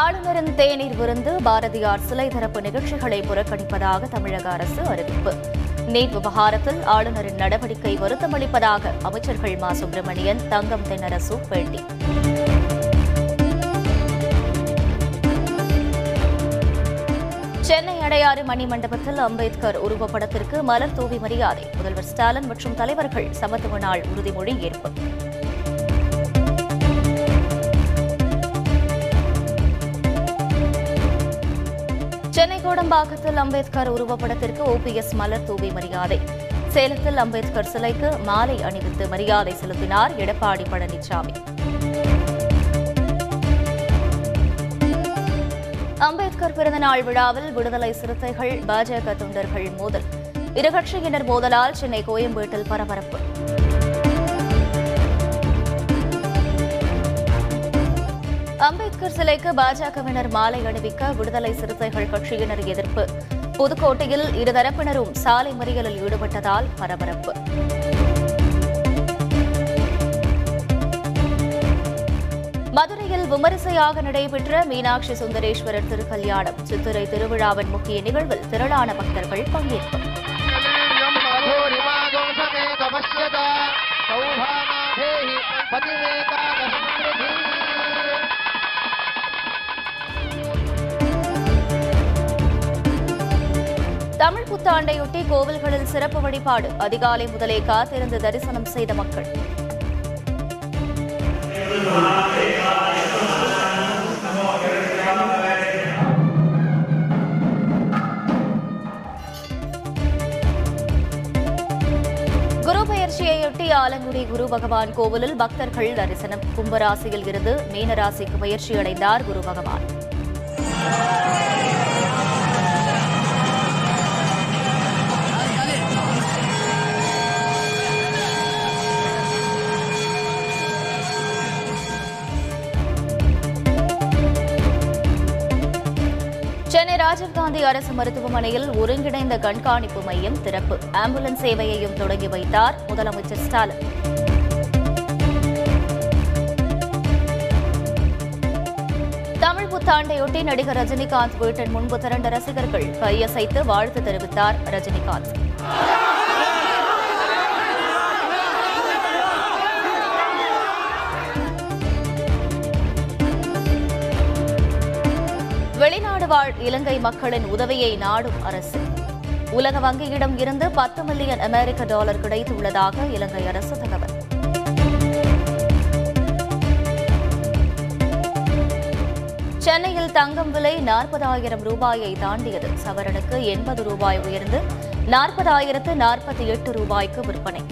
ஆளுநரின் தேநீர் விருந்து பாரதியார் சிலை தரப்பு நிகழ்ச்சிகளை புறக்கணிப்பதாக தமிழக அரசு அறிவிப்பு. நீட் விவகாரத்தில் ஆளுநரின் நடவடிக்கை வருத்தமளிப்பதாக அமைச்சர்கள் மா. சுப்பிரமணியன் தங்கம் தென்னரசு பேட்டி சென்னை அடையாறு மணிமண்டபத்தில் அம்பேத்கர் உருவப்படத்திற்கு மலர் தூவி மரியாதை. முதல்வர் ஸ்டாலின் மற்றும் தலைவர்கள் சமத்துவ நாள் உறுதிமொழி ஏற்பு. கோடம்பாக்கத்தில் அம்பேத்கர் உருவப்படத்திற்கு ஓபிஎஸ் மலர் தூவி மரியாதை. சேலத்தில் அம்பேத்கர் சிலைக்கு மாலை அணிவித்து மரியாதை செலுத்தினார் எடப்பாடி பழனிசாமி அம்பேத்கர் பிறந்தநாள் விழாவில் விடுதலை சிறுத்தைகள் பாஜக தொண்டர்கள் மோதல். இரு கட்சியினர் மோதலால் சென்னை கோயம்பேட்டில் பரபரப்பு. அம்பேத்கர் சிலைக்கு பாஜகவினர் மாலை அணிவிக்க விடுதலை சிறுத்தைகள் கட்சியினர் எதிர்ப்பு. புதுக்கோட்டையில் இருதரப்பினரும் சாலை மறியலில் ஈடுபட்டதால் பரபரப்பு. மதுரையில் விமரிசையாக நடைபெற்ற மீனாட்சி சுந்தரேஸ்வரர் திருக்கல்யாணம். சித்திரை திருவிழாவின் முக்கிய நிகழ்வில் திரளான பக்தர்கள் பங்கேற்பு. தமிழ் புத்தாண்டையொட்டி கோவில்களில் சிறப்பு வழிபாடு. அதிகாலை முதலே காத்திருந்து தரிசனம் செய்த மக்கள். குரு பெயர்ச்சியையொட்டி ஆலங்குடி குரு பகவான் கோவிலில் பக்தர்கள் தரிசனம். கும்பராசியில் இருந்து மீனராசிக்கு பயிற்சி அடைந்தார் குரு பகவான். சென்னை ராஜீவ்காந்தி அரசு மருத்துவமனையில் ஒருங்கிணைந்த கண்காணிப்பு மையம் திறப்பு. ஆம்புலன்ஸ் சேவையையும் தொடங்கி வைத்தார் முதலமைச்சர் ஸ்டாலின். தமிழ் புத்தாண்டையொட்டி நடிகர் ரஜினிகாந்த் வீட்டின் முன்பு திரண்ட ரசிகர்கள் கையசைத்து வாழ்த்து தெரிவித்தார் ரஜினிகாந்த். வாழ் இலங்கை மக்களின் உதவியை நாடும் அரசு. உலக வங்கியிடம் இருந்து பத்து மில்லியன் அமெரிக்க டாலர் கிடைத்துள்ளதாக இலங்கை அரசு தகவல். சென்னையில் தங்கம் விலை நாற்பதாயிரம் ரூபாயை தாண்டியது. சவரனுக்கு எண்பது ரூபாய் உயர்ந்து நாற்பதாயிரத்து நாற்பத்தி எட்டு ரூபாய்க்கு விற்பனை.